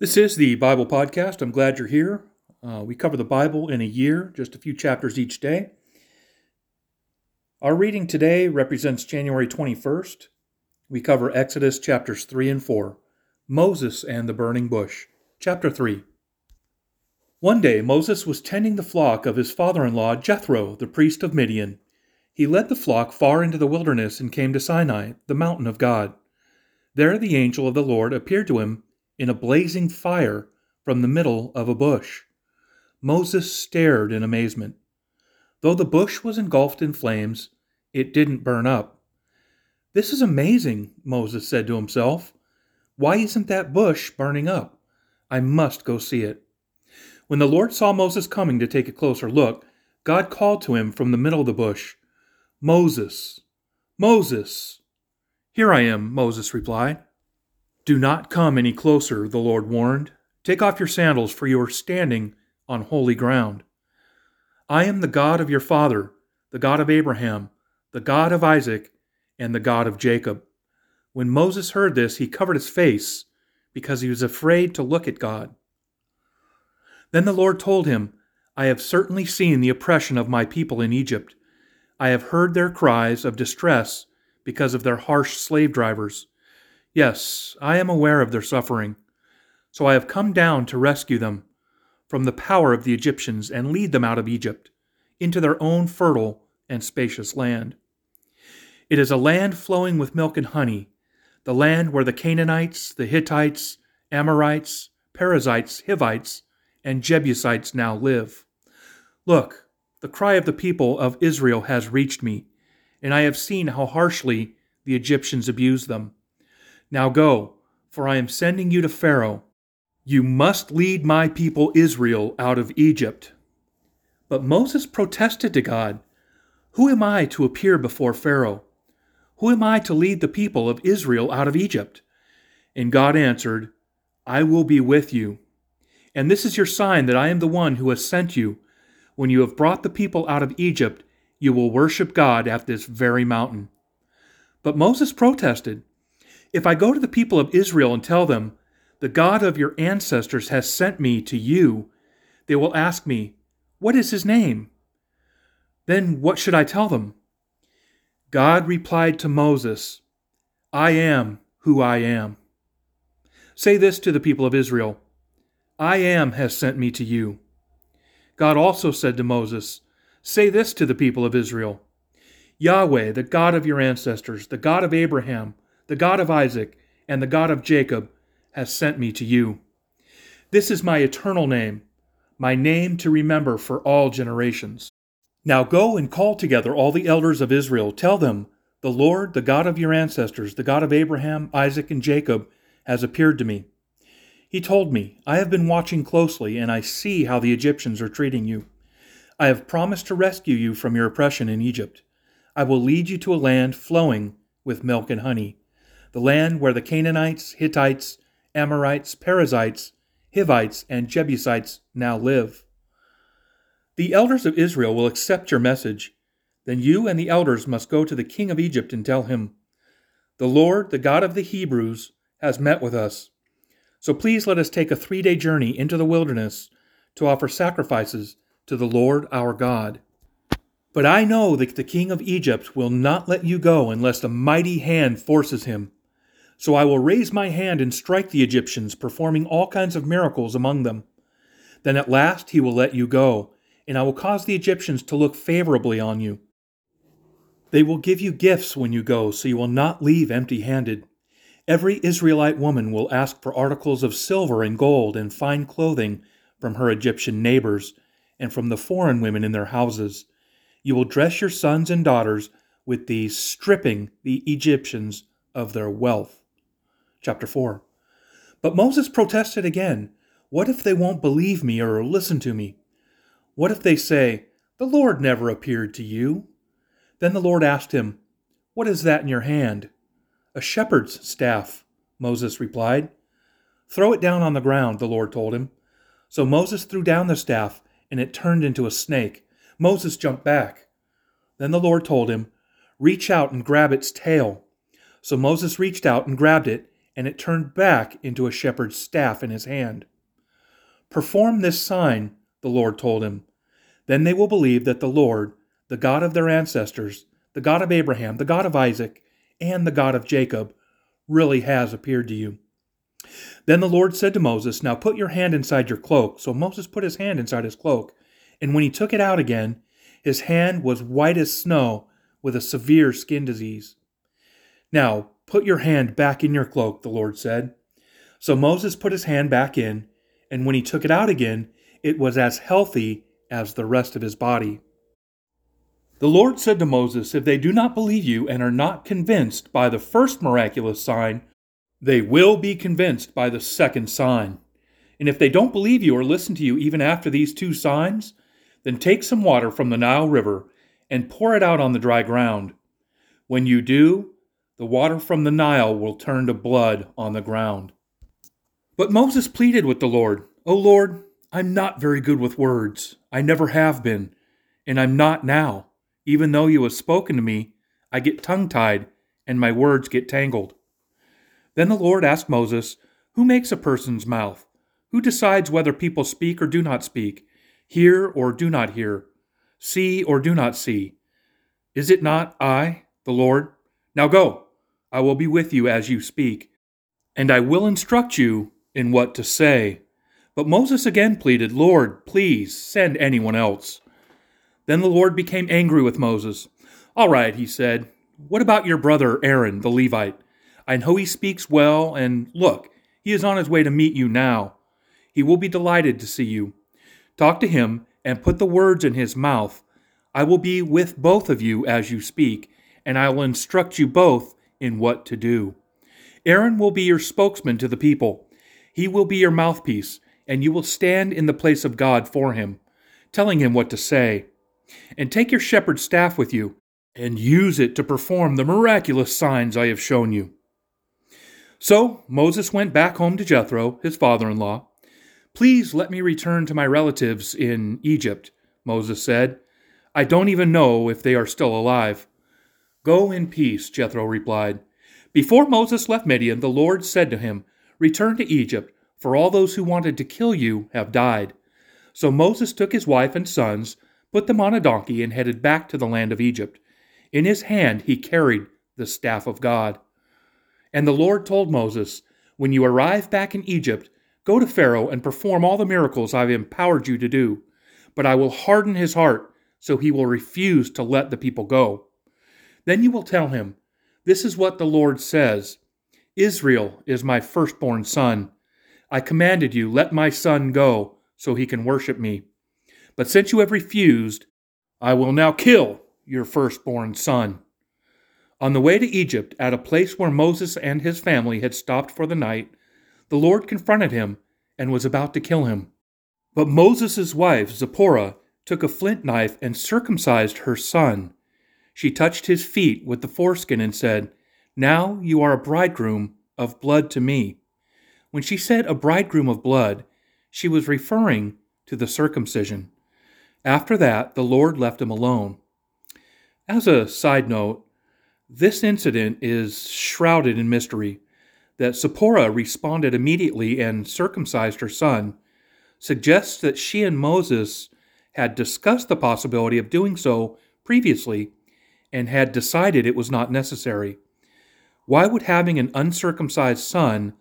This is the Bible Podcast. I'm glad you're here. Uh, we cover the Bible in a year, just a few chapters each day. Our reading today represents January 21st. We cover Exodus chapters 3 and 4, Moses and the burning bush. Chapter 3. One day Moses was tending the flock of his father in law Jethro, the priest of Midian. He led the flock far into the wilderness and came to Sinai, the mountain of God. There the angel of the Lord appeared to him in a blazing fire from the middle of a bush. Moses stared in amazement. Though the bush was engulfed in flames, it didn't burn up. This is amazing, Moses said to himself. Why isn't that bush burning up? I must go see it. When the Lord saw Moses coming to take a closer look, God called to him from the middle of the bush, Moses, Moses. Here I am, Moses replied. Do not come any closer, the Lord warned. Take off your sandals, for you are standing on holy ground. I am the God of your father, the God of Abraham, the God of Isaac, and the God of Jacob. When Moses heard this, he covered his face because he was afraid to look at God. Then the Lord told him, I have certainly seen the oppression of my people in Egypt. I have heard their cries of distress because of their harsh slave drivers. Yes, I am aware of their suffering. So I have come down to rescue them from the power of the Egyptians and lead them out of Egypt into their own fertile and spacious land. It is a land flowing with milk and honey, the land where the Canaanites, the Hittites, Amorites, Perizzites, Hivites, and Jebusites now live. Look, the cry of the people of Israel has reached me, and I have seen how harshly the Egyptians abuse them. Now go, for I am sending you to Pharaoh. You must lead my people Israel out of Egypt. But Moses protested to God Who am I to appear before Pharaoh? Who am I to lead the people of Israel out of Egypt? And God answered, I will be with you. And this is your sign that I am the one who has sent you. When you have brought the people out of Egypt, you will worship God at this very mountain. But Moses protested. If I go to the people of Israel and tell them, The God of your ancestors has sent me to you, they will ask me, What is his name? Then what should I tell them? God replied to Moses, I am who I am. Say this to the people of Israel I am has sent me to you. God also said to Moses, Say this to the people of Israel Yahweh, the God of your ancestors, the God of Abraham, the God of Isaac, and the God of Jacob, has sent me to you. This is my eternal name, my name to remember for all generations. Now go and call together all the elders of Israel. Tell them, The Lord, the God of your ancestors, the God of Abraham, Isaac, and Jacob, has appeared to me. He told me, I have been watching closely, and I see how the Egyptians are treating you. I have promised to rescue you from your oppression in Egypt. I will lead you to a land flowing with milk and honey the land where the Canaanites, Hittites, Amorites, Perizzites, Hivites, and Jebusites now live. The elders of Israel will accept your message. Then you and the elders must go to the king of Egypt and tell him, The Lord, the God of the Hebrews, has met with us. So please let us take a three day journey into the wilderness to offer sacrifices to the Lord our God. But I know that the king of Egypt will not let you go unless a mighty hand forces him. So I will raise my hand and strike the Egyptians, performing all kinds of miracles among them. Then at last he will let you go, and I will cause the Egyptians to look favorably on you. They will give you gifts when you go, so you will not leave empty handed. Every Israelite woman will ask for articles of silver and gold and fine clothing from her Egyptian neighbors and from the foreign women in their houses. You will dress your sons and daughters with these, stripping the Egyptians of their wealth. Chapter 4. But Moses protested again. What if they won't believe me or listen to me? What if they say, The Lord never appeared to you? Then the Lord asked him, What is that in your hand? A shepherd's staff, Moses replied. Throw it down on the ground, the Lord told him. So Moses threw down the staff, and it turned into a snake. Moses jumped back. Then the Lord told him, Reach out and grab its tail. So Moses reached out and grabbed it, and it turned back into a shepherd's staff in his hand. Perform this sign, the Lord told him. Then they will believe that the Lord, the God of their ancestors, the God of Abraham, the God of Isaac, and the God of Jacob, really has appeared to you. Then the Lord said to Moses, Now put your hand inside your cloak. So Moses put his hand inside his cloak, and when he took it out again, his hand was white as snow with a severe skin disease. Now put your hand back in your cloak, the Lord said. So Moses put his hand back in, and when he took it out again, it was as healthy as the rest of his body. The Lord said to Moses, If they do not believe you and are not convinced by the first miraculous sign, they will be convinced by the second sign. And if they don't believe you or listen to you even after these two signs, then take some water from the Nile River and pour it out on the dry ground. When you do, the water from the Nile will turn to blood on the ground. But Moses pleaded with the Lord, O Lord, I'm not very good with words. I never have been, and I'm not now. Even though you have spoken to me, I get tongue tied and my words get tangled. Then the Lord asked Moses, Who makes a person's mouth? Who decides whether people speak or do not speak, hear or do not hear, see or do not see? Is it not I, the Lord? Now go, I will be with you as you speak, and I will instruct you in what to say. But Moses again pleaded, Lord, please send anyone else. Then the Lord became angry with Moses. All right, he said, what about your brother Aaron, the Levite? I know he speaks well, and look, he is on his way to meet you now. He will be delighted to see you. Talk to him and put the words in his mouth. I will be with both of you as you speak, and I will instruct you both in what to do. Aaron will be your spokesman to the people. He will be your mouthpiece, and you will stand in the place of God for him, telling him what to say. And take your shepherd's staff with you, and use it to perform the miraculous signs I have shown you. So Moses went back home to Jethro, his father in law. Please let me return to my relatives in Egypt, Moses said. I don't even know if they are still alive. Go in peace, Jethro replied. Before Moses left Midian, the Lord said to him, Return to Egypt, for all those who wanted to kill you have died. So Moses took his wife and sons, put them on a donkey, and headed back to the land of Egypt. In his hand he carried the staff of God. And the Lord told Moses, When you arrive back in Egypt, go to Pharaoh and perform all the miracles I have empowered you to do. But I will harden his heart, so he will refuse to let the people go. Then you will tell him, This is what the Lord says Israel is my firstborn son. I commanded you, Let my son go, so he can worship me. But since you have refused, I will now kill your firstborn son. On the way to Egypt, at a place where Moses and his family had stopped for the night, the Lord confronted him and was about to kill him. But Moses' wife, Zipporah, took a flint knife and circumcised her son. She touched his feet with the foreskin and said, Now you are a bridegroom of blood to me. When she said a bridegroom of blood, she was referring to the circumcision. After that, the Lord left him alone. As a side note, this incident is shrouded in mystery. That Zipporah responded immediately and circumcised her son suggests that she and Moses had discussed the possibility of doing so previously and had decided it was not necessary. Why would having an uncircumcised son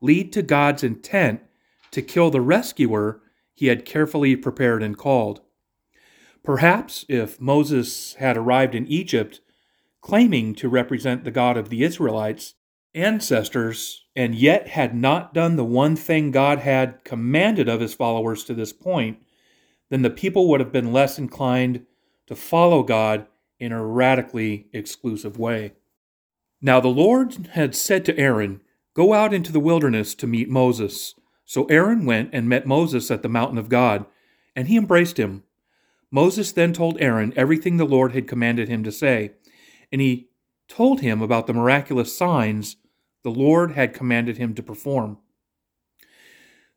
lead to God's intent to kill the rescuer he had carefully prepared and called? Perhaps if Moses had arrived in Egypt claiming to represent the God of the Israelites' ancestors, and yet had not done the one thing God had commanded of his followers to this point, then the people would have been less inclined to follow God in a radically exclusive way. Now the Lord had said to Aaron, Go out into the wilderness to meet Moses. So Aaron went and met Moses at the mountain of God, and he embraced him. Moses then told Aaron everything the Lord had commanded him to say and he told him about the miraculous signs the Lord had commanded him to perform.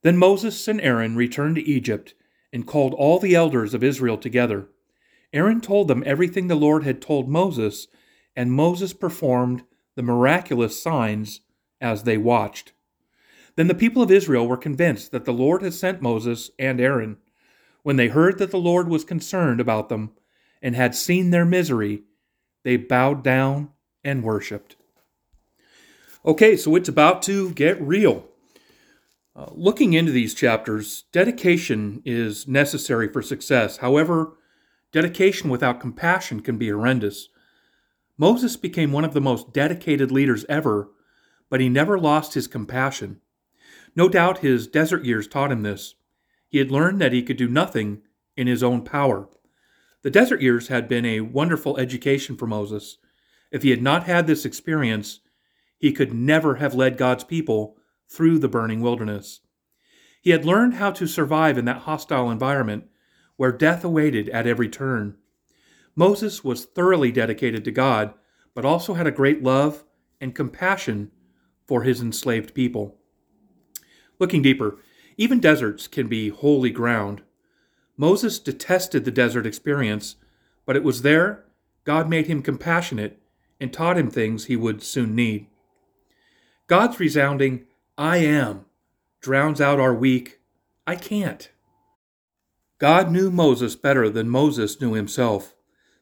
Then Moses and Aaron returned to Egypt and called all the elders of Israel together. Aaron told them everything the Lord had told Moses, and Moses performed the miraculous signs as they watched. Then the people of Israel were convinced that the Lord had sent Moses and Aaron. When they heard that the Lord was concerned about them and had seen their misery, they bowed down and worshiped. Okay, so it's about to get real. Uh, looking into these chapters, dedication is necessary for success. However, dedication without compassion can be horrendous. Moses became one of the most dedicated leaders ever, but he never lost his compassion. No doubt his desert years taught him this. He had learned that he could do nothing in his own power. The desert years had been a wonderful education for Moses. If he had not had this experience, he could never have led God's people through the burning wilderness. He had learned how to survive in that hostile environment where death awaited at every turn. Moses was thoroughly dedicated to God, but also had a great love and compassion for his enslaved people. Looking deeper, even deserts can be holy ground. Moses detested the desert experience, but it was there God made him compassionate and taught him things he would soon need. God's resounding, I am, drowns out our weak, I can't. God knew Moses better than Moses knew himself.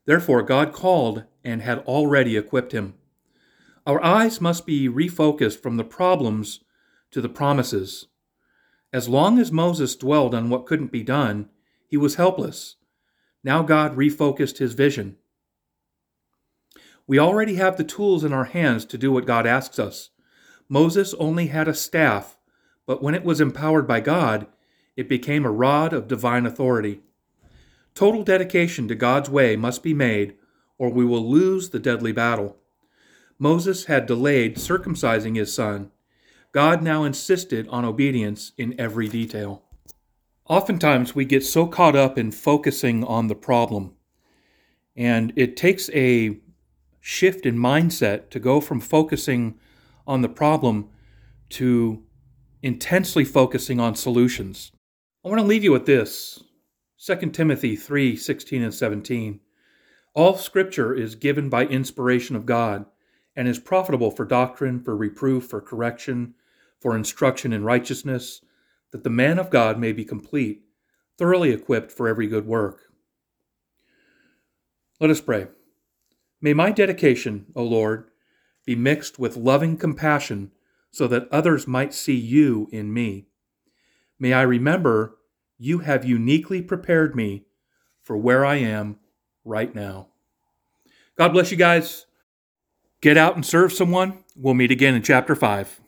Therefore, God called and had already equipped him. Our eyes must be refocused from the problems to the promises. As long as Moses dwelled on what couldn't be done, he was helpless. Now God refocused his vision. We already have the tools in our hands to do what God asks us. Moses only had a staff, but when it was empowered by God, it became a rod of divine authority. Total dedication to God's way must be made, or we will lose the deadly battle. Moses had delayed circumcising his son. God now insisted on obedience in every detail. Oftentimes, we get so caught up in focusing on the problem, and it takes a shift in mindset to go from focusing on the problem to intensely focusing on solutions. I want to leave you with this 2 Timothy 3 16 and 17. All scripture is given by inspiration of God and is profitable for doctrine, for reproof, for correction, for instruction in righteousness, that the man of God may be complete, thoroughly equipped for every good work. Let us pray. May my dedication, O Lord, be mixed with loving compassion so that others might see you in me. May I remember you have uniquely prepared me for where I am right now. God bless you guys. Get out and serve someone. We'll meet again in chapter 5.